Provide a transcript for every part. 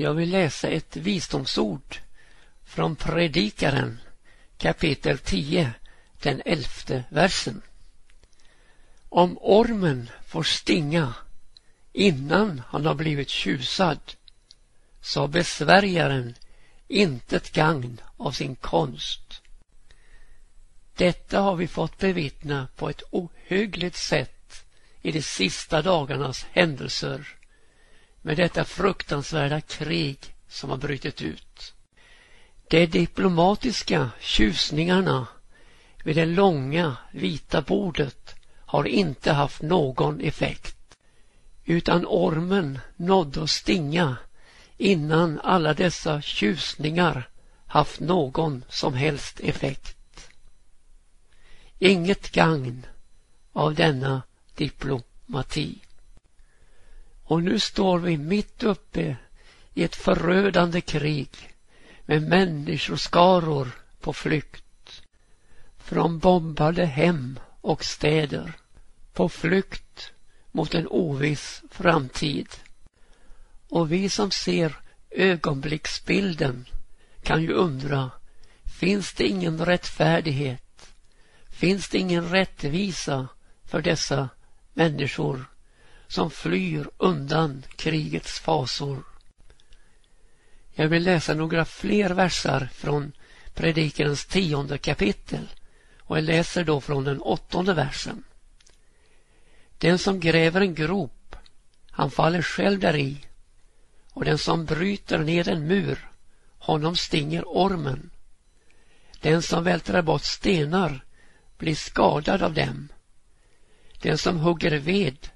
Jag vill läsa ett visdomsord från Predikaren kapitel 10, den elfte versen. Om ormen får stinga innan han har blivit tjusad så har besvärjaren intet gagn av sin konst. Detta har vi fått bevittna på ett ohyggligt sätt i de sista dagarnas händelser med detta fruktansvärda krig som har brutit ut. De diplomatiska tjusningarna vid det långa vita bordet har inte haft någon effekt utan ormen nådde att stinga innan alla dessa tjusningar haft någon som helst effekt. Inget gagn av denna diplomati. Och nu står vi mitt uppe i ett förödande krig med människoskaror på flykt från bombade hem och städer på flykt mot en oviss framtid. Och vi som ser ögonblicksbilden kan ju undra, finns det ingen rättfärdighet? Finns det ingen rättvisa för dessa människor som flyr undan krigets fasor? Jag vill läsa några fler versar från Predikarens tionde kapitel och jag läser då från den åttonde versen. Den som gräver en grop, han faller själv däri och den som bryter ner en mur, honom stinger ormen. Den som vältrar bort stenar blir skadad av dem. Den som hugger ved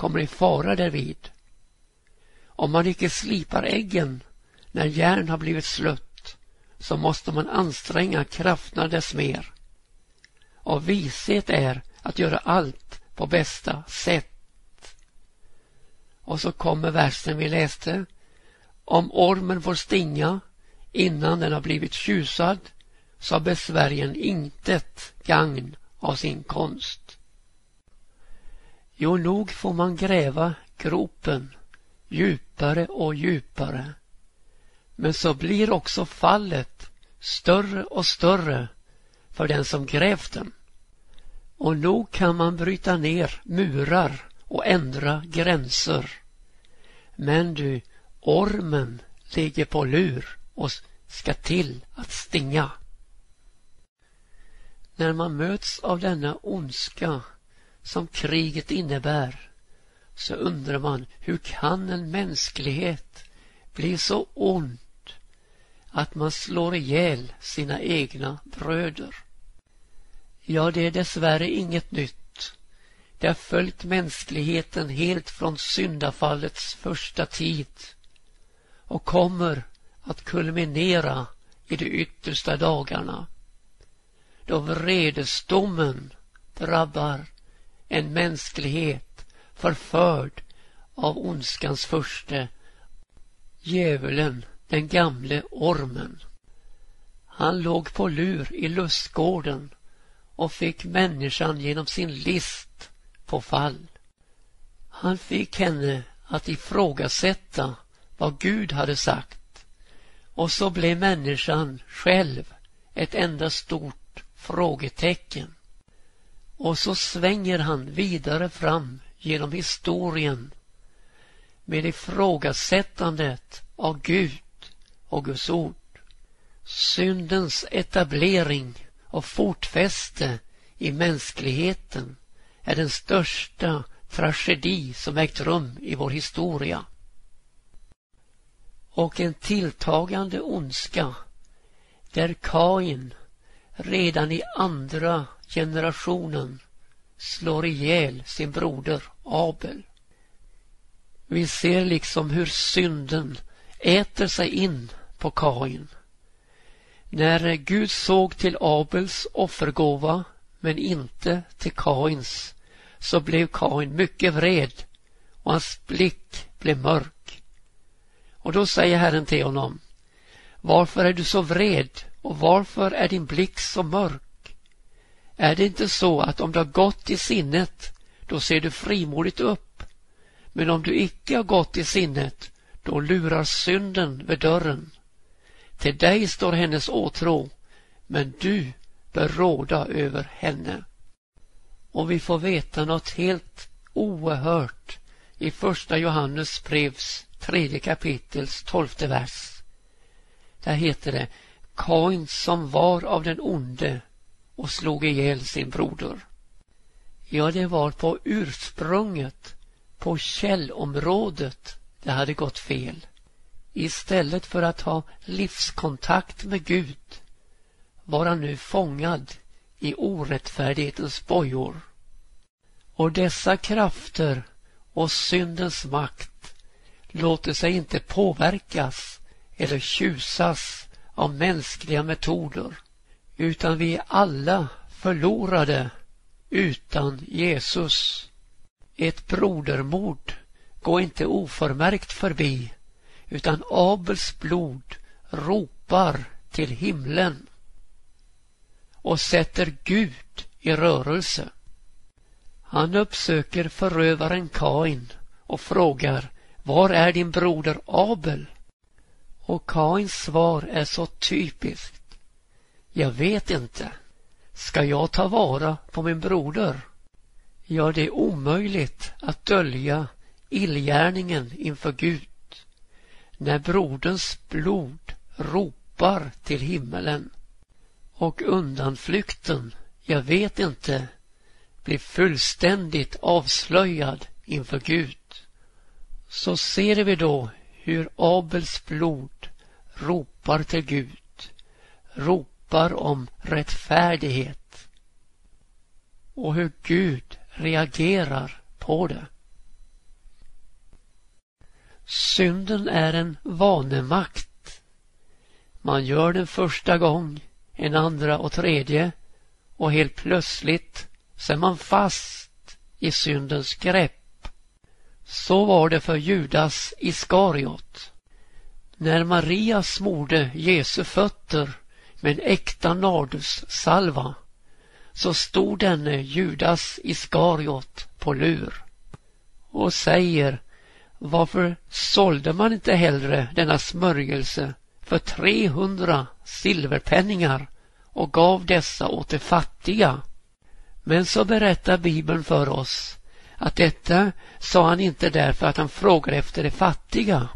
kommer i fara därvid. Om man icke slipar äggen när järn har blivit slött så måste man anstränga krafterna dess mer. Och vishet är att göra allt på bästa sätt. Och så kommer versen vi läste. Om ormen får stinga innan den har blivit tjusad så har besvärjen intet gagn av sin konst. Jo, nog får man gräva gropen djupare och djupare. Men så blir också fallet större och större för den som grävt den. Och nog kan man bryta ner murar och ändra gränser. Men du, ormen ligger på lur och ska till att stinga. När man möts av denna ondska som kriget innebär så undrar man hur kan en mänsklighet bli så ond att man slår ihjäl sina egna bröder? Ja, det är dessvärre inget nytt. Det har följt mänskligheten helt från syndafallets första tid och kommer att kulminera i de yttersta dagarna då vredesdomen drabbar en mänsklighet förförd av ondskans förste djävulen, den gamle ormen. Han låg på lur i lustgården och fick människan genom sin list på fall. Han fick henne att ifrågasätta vad Gud hade sagt och så blev människan själv ett enda stort frågetecken. Och så svänger han vidare fram genom historien med ifrågasättandet av Gud och Guds ord. Syndens etablering och fotfäste i mänskligheten är den största tragedi som ägt rum i vår historia. Och en tilltagande ondska där Kain redan i andra generationen slår ihjäl sin broder Abel. Vi ser liksom hur synden äter sig in på Kain. När Gud såg till Abels offergåva men inte till Kains så blev Kain mycket vred och hans blick blev mörk. Och då säger Herren till honom Varför är du så vred och varför är din blick så mörk? Är det inte så att om du har gått i sinnet, då ser du frimodigt upp. Men om du icke har gått i sinnet, då lurar synden vid dörren. Till dig står hennes åtrå, men du bör råda över henne. Och vi får veta något helt oerhört i första Johannes brevs tredje kapitels tolfte vers. Där heter det Kain som var av den onde och slog ihjäl sin broder. Ja, det var på ursprunget, på källområdet det hade gått fel. Istället för att ha livskontakt med Gud var han nu fångad i orättfärdighetens bojor. Och dessa krafter och syndens makt låter sig inte påverkas eller tjusas av mänskliga metoder utan vi är alla förlorade utan Jesus. Ett brodermord går inte oförmärkt förbi utan Abels blod ropar till himlen och sätter Gud i rörelse. Han uppsöker förövaren Kain och frågar Var är din broder Abel? Och Kains svar är så typiskt. Jag vet inte. Ska jag ta vara på min broder? Ja, det är omöjligt att dölja illgärningen inför Gud när broderns blod ropar till himmelen och undanflykten, jag vet inte, blir fullständigt avslöjad inför Gud. Så ser vi då hur Abels blod ropar till Gud, ropar om rättfärdighet och hur Gud reagerar på det. Synden är en vanemakt. Man gör den första gång, en andra och tredje och helt plötsligt så är man fast i syndens grepp. Så var det för Judas Iskariot. När Maria smorde Jesu fötter med en äkta nardussalva så stod denne Judas Iskariot på lur och säger varför sålde man inte hellre denna smörjelse för 300 silverpenningar och gav dessa åt de fattiga? Men så berättar Bibeln för oss att detta sa han inte därför att han frågade efter de fattiga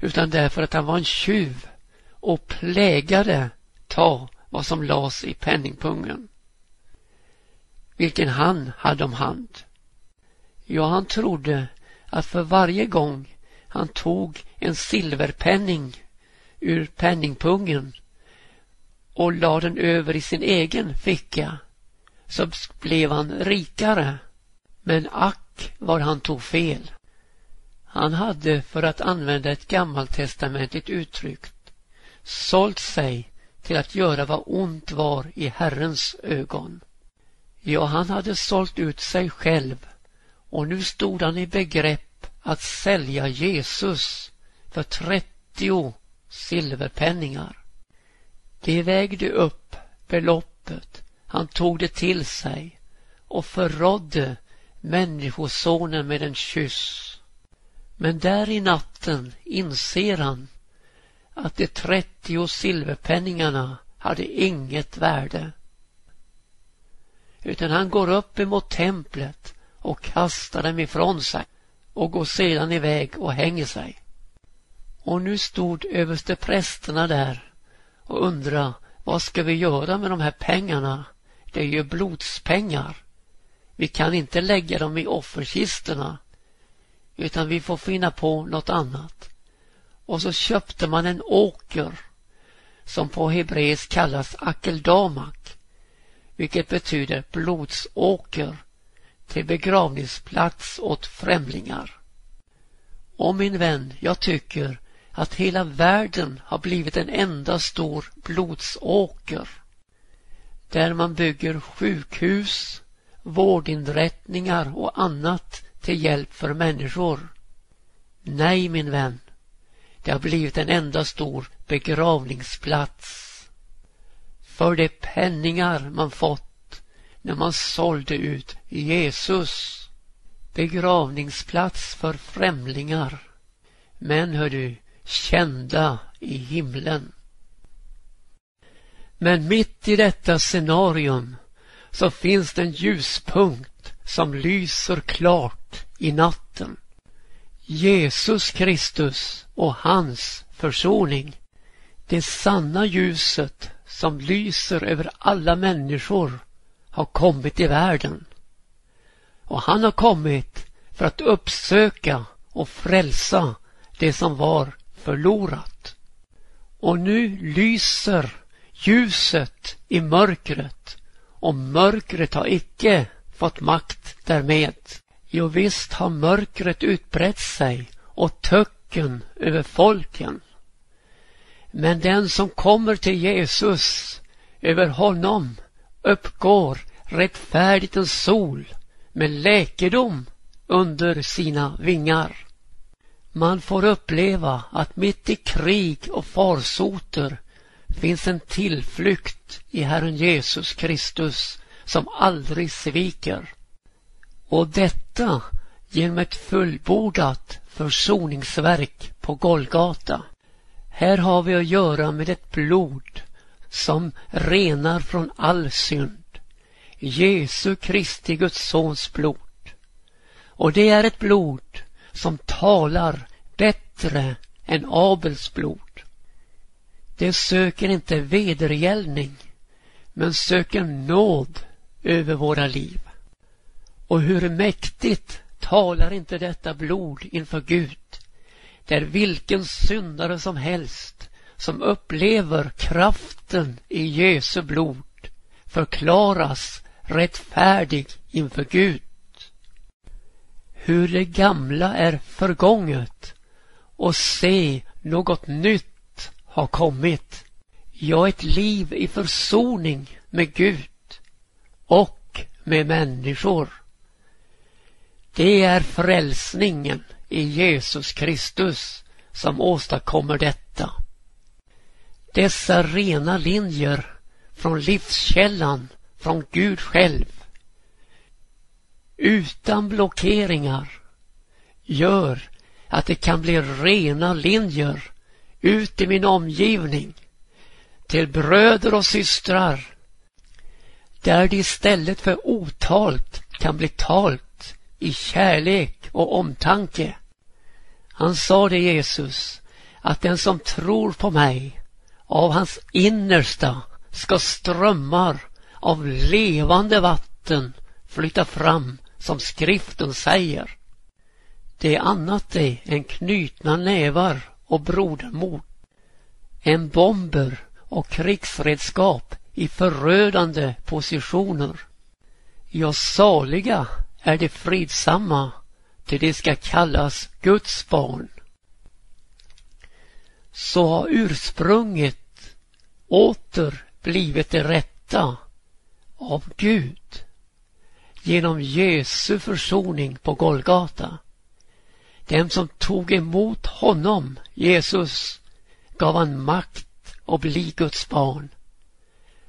utan därför att han var en tjuv och plägade ta vad som lades i penningpungen vilken han hade om hand. Ja, han trodde att för varje gång han tog en silverpenning ur penningpungen och lade den över i sin egen ficka så blev han rikare. Men ack vad han tog fel. Han hade, för att använda ett gammaltestamentligt uttryck, sålt sig till att göra vad ont var i Herrens ögon. Ja, han hade sålt ut sig själv och nu stod han i begrepp att sälja Jesus för 30 silverpenningar. Det vägde upp beloppet. Han tog det till sig och förrådde Människosonen med en kyss. Men där i natten inser han att de 30 silverpenningarna hade inget värde. Utan han går upp emot templet och kastar dem ifrån sig och går sedan iväg och hänger sig. Och nu stod översteprästerna där och undrade vad ska vi göra med de här pengarna? Det är ju blodspengar. Vi kan inte lägga dem i offerkistorna utan vi får finna på något annat. Och så köpte man en åker som på hebreisk kallas akeldamak vilket betyder blodsåker till begravningsplats åt främlingar. Och min vän, jag tycker att hela världen har blivit en enda stor blodsåker där man bygger sjukhus, vårdinrättningar och annat till hjälp för människor. Nej, min vän, det har blivit en enda stor begravningsplats för de penningar man fått när man sålde ut Jesus. Begravningsplats för främlingar. men hör du, kända i himlen. Men mitt i detta scenarium så finns det en ljuspunkt som lyser klart i natten. Jesus Kristus och hans försoning. Det sanna ljuset som lyser över alla människor har kommit i världen. Och han har kommit för att uppsöka och frälsa det som var förlorat. Och nu lyser ljuset i mörkret och mörkret har icke fått makt därmed. Jo visst har mörkret utbrett sig och töcken över folken. Men den som kommer till Jesus, över honom uppgår rättfärdigt en sol med läkedom under sina vingar. Man får uppleva att mitt i krig och farsoter finns en tillflykt i Herren Jesus Kristus som aldrig sviker. Och detta genom ett fullbordat försoningsverk på Golgata. Här har vi att göra med ett blod som renar från all synd. Jesu Kristi Guds sons blod. Och det är ett blod som talar bättre än Abels blod. Det söker inte vedergällning men söker nåd över våra liv. Och hur mäktigt talar inte detta blod inför Gud där vilken syndare som helst som upplever kraften i Jesu blod förklaras rättfärdig inför Gud. Hur det gamla är förgånget och se något nytt har kommit. Ja, ett liv i försoning med Gud och med människor. Det är frälsningen i Jesus Kristus som åstadkommer detta. Dessa rena linjer från livskällan, från Gud själv, utan blockeringar, gör att det kan bli rena linjer ut i min omgivning till bröder och systrar där det istället för otalt kan bli talt i kärlek och omtanke. Han sa det Jesus att den som tror på mig av hans innersta ska strömmar av levande vatten flytta fram som skriften säger. Det är annat det än knutna nävar och brodermord. En bomber och krigsredskap i förödande positioner. Ja, saliga är de fridsamma, till de ska kallas Guds barn. Så har ursprunget åter blivit det rätta av Gud genom Jesu försoning på Golgata. Den som tog emot honom, Jesus, gav han makt att bli Guds barn.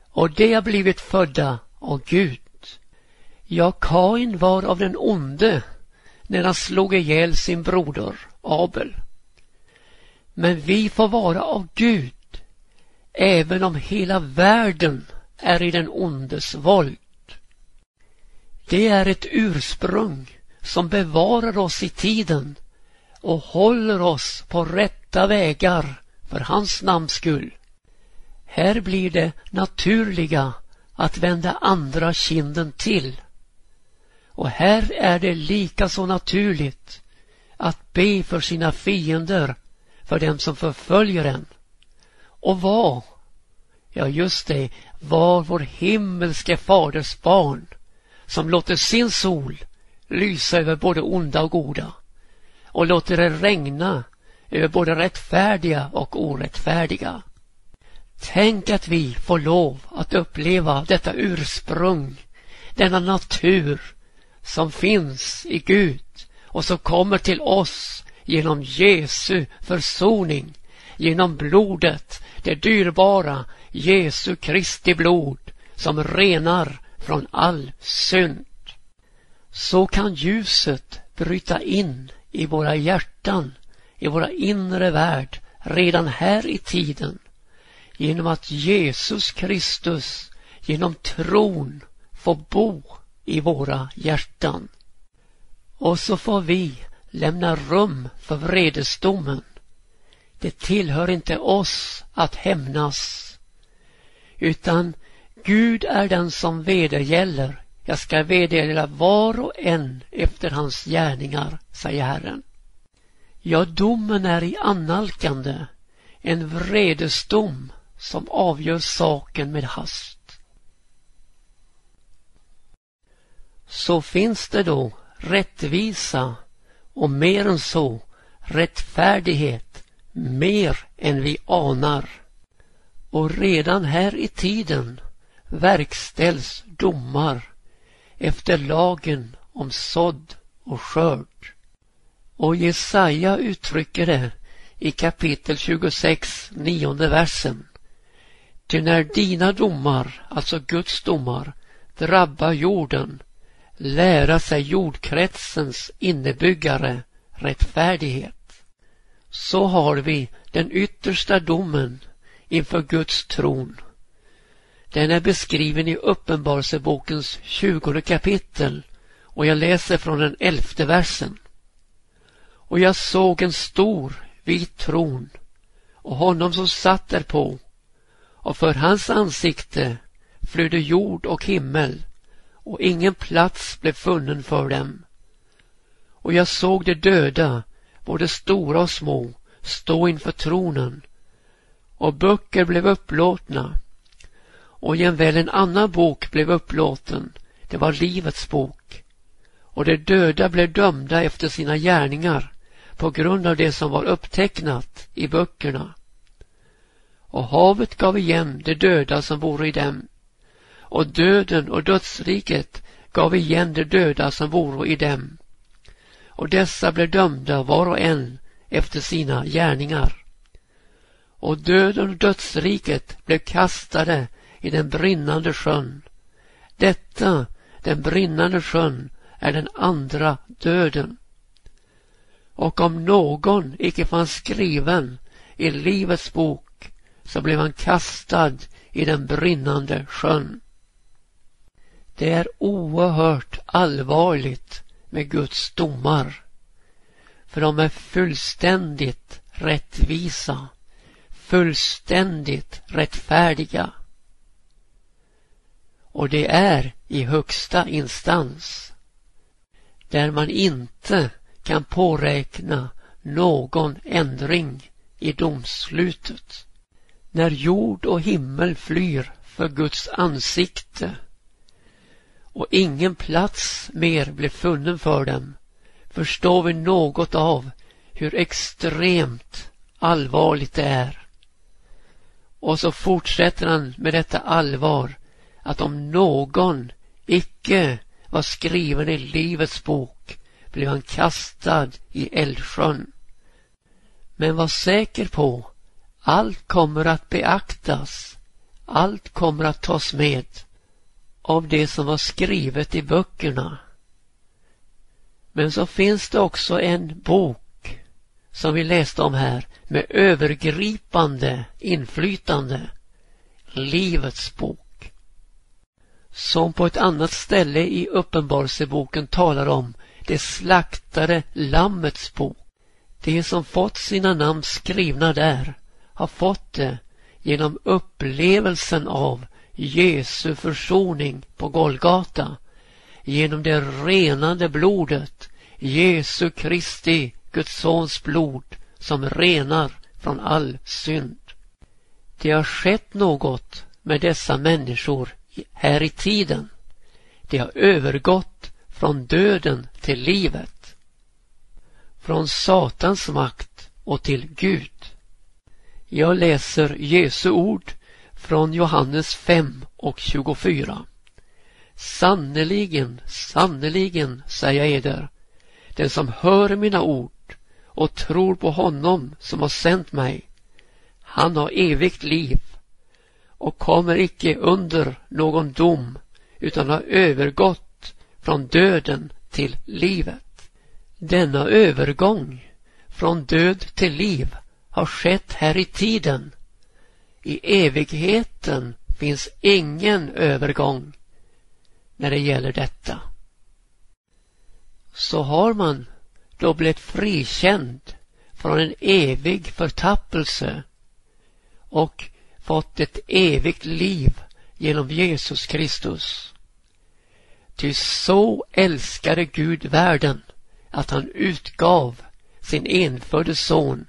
Och de har blivit födda av Gud. Ja, Kain var av den onde när han slog ihjäl sin broder Abel. Men vi får vara av Gud även om hela världen är i den ondes våld. Det är ett ursprung som bevarar oss i tiden och håller oss på rätta vägar för hans namns skull. Här blir det naturliga att vända andra kinden till. Och här är det lika så naturligt att be för sina fiender, för dem som förföljer en. Och vad? ja just det, var vår himmelske faders barn som låter sin sol lysa över både onda och goda och låter det regna över både rättfärdiga och orättfärdiga. Tänk att vi får lov att uppleva detta ursprung, denna natur som finns i Gud och som kommer till oss genom Jesu försoning, genom blodet, det dyrbara Jesu Kristi blod som renar från all synd. Så kan ljuset bryta in i våra hjärtan i våra inre värld redan här i tiden genom att Jesus Kristus genom tron får bo i våra hjärtan. Och så får vi lämna rum för vredesdomen. Det tillhör inte oss att hämnas utan Gud är den som vedergäller. Jag ska vedergälla var och en efter hans gärningar, säger Herren. Ja, domen är i annalkande, en vredesdom som avgör saken med hast. Så finns det då rättvisa och mer än så rättfärdighet mer än vi anar. Och redan här i tiden verkställs domar efter lagen om sådd och skörd. Och Jesaja uttrycker det i kapitel 26, nionde versen. Ty när dina domar, alltså Guds domar, drabbar jorden lära sig jordkretsens innebyggare rättfärdighet. Så har vi den yttersta domen inför Guds tron. Den är beskriven i Uppenbarelsebokens tjugonde kapitel och jag läser från den elfte versen. Och jag såg en stor vit tron och honom som satt därpå och för hans ansikte flydde jord och himmel och ingen plats blev funnen för dem. Och jag såg de döda, både stora och små, stå inför tronen och böcker blev upplåtna och jämväl en annan bok blev upplåten, det var Livets bok. Och de döda blev dömda efter sina gärningar på grund av det som var upptecknat i böckerna. Och havet gav igen de döda som vore i dem och döden och dödsriket gav igen de döda som voro i dem. Och dessa blev dömda var och en efter sina gärningar och döden och dödsriket blev kastade i den brinnande sjön. Detta, den brinnande sjön, är den andra döden. Och om någon icke fanns skriven i Livets bok så blev han kastad i den brinnande sjön. Det är oerhört allvarligt med Guds domar. För de är fullständigt rättvisa fullständigt rättfärdiga. Och det är i högsta instans där man inte kan påräkna någon ändring i domslutet. När jord och himmel flyr för Guds ansikte och ingen plats mer blir funnen för dem förstår vi något av hur extremt allvarligt det är. Och så fortsätter han med detta allvar att om någon icke var skriven i Livets bok blev han kastad i eldsjön. Men var säker på, allt kommer att beaktas, allt kommer att tas med av det som var skrivet i böckerna. Men så finns det också en bok som vi läste om här med övergripande inflytande. Livets bok. Som på ett annat ställe i Uppenbarelseboken talar om det slaktade Lammets bok. De som fått sina namn skrivna där har fått det genom upplevelsen av Jesu försoning på Golgata genom det renande blodet, Jesu Kristi, Guds sons blod som renar från all synd. Det har skett något med dessa människor här i tiden. De har övergått från döden till livet. Från Satans makt och till Gud. Jag läser Jesu ord från Johannes 5 och 24. Sannerligen, sannerligen, säger jag eder, den som hör mina ord och tror på honom som har sänt mig, han har evigt liv och kommer icke under någon dom utan har övergått från döden till livet. Denna övergång från död till liv har skett här i tiden. I evigheten finns ingen övergång när det gäller detta. Så har man då blivit frikänd från en evig förtappelse och fått ett evigt liv genom Jesus Kristus. Ty så älskade Gud världen att han utgav sin enfödde son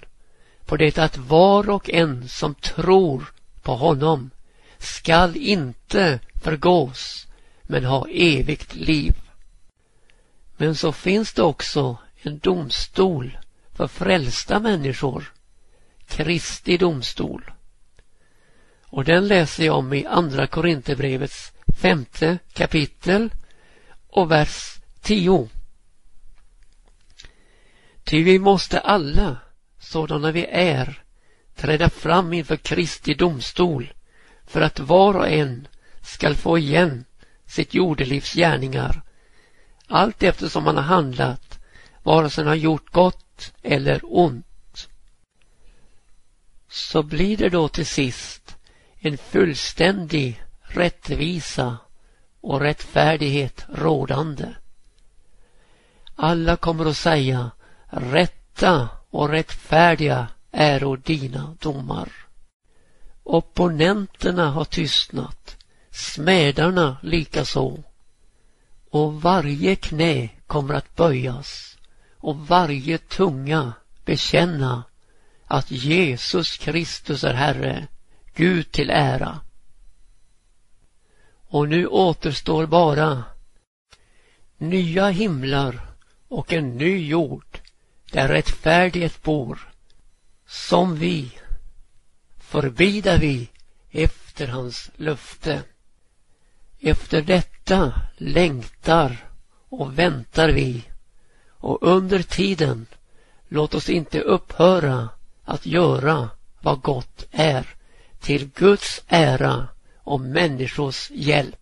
på det att var och en som tror på honom skall inte förgås men ha evigt liv. Men så finns det också en domstol för frälsta människor, Kristi domstol. Och den läser jag om i Andra Korinthierbrevets femte kapitel och vers 10. Ty vi måste alla, sådana vi är, träda fram inför Kristi domstol för att var och en skall få igen sitt jordelivs gärningar allt eftersom han har handlat, vare sig han har gjort gott eller ont. Så blir det då till sist en fullständig rättvisa och rättfärdighet rådande. Alla kommer att säga rätta och rättfärdiga är dina domar. Opponenterna har tystnat, smädarna likaså. Och varje knä kommer att böjas och varje tunga bekänna att Jesus Kristus är Herre, Gud till ära. Och nu återstår bara nya himlar och en ny jord där rättfärdighet bor, som vi, förbida vi efter hans löfte. Efter detta längtar och väntar vi och under tiden låt oss inte upphöra att göra vad gott är till Guds ära och människors hjälp.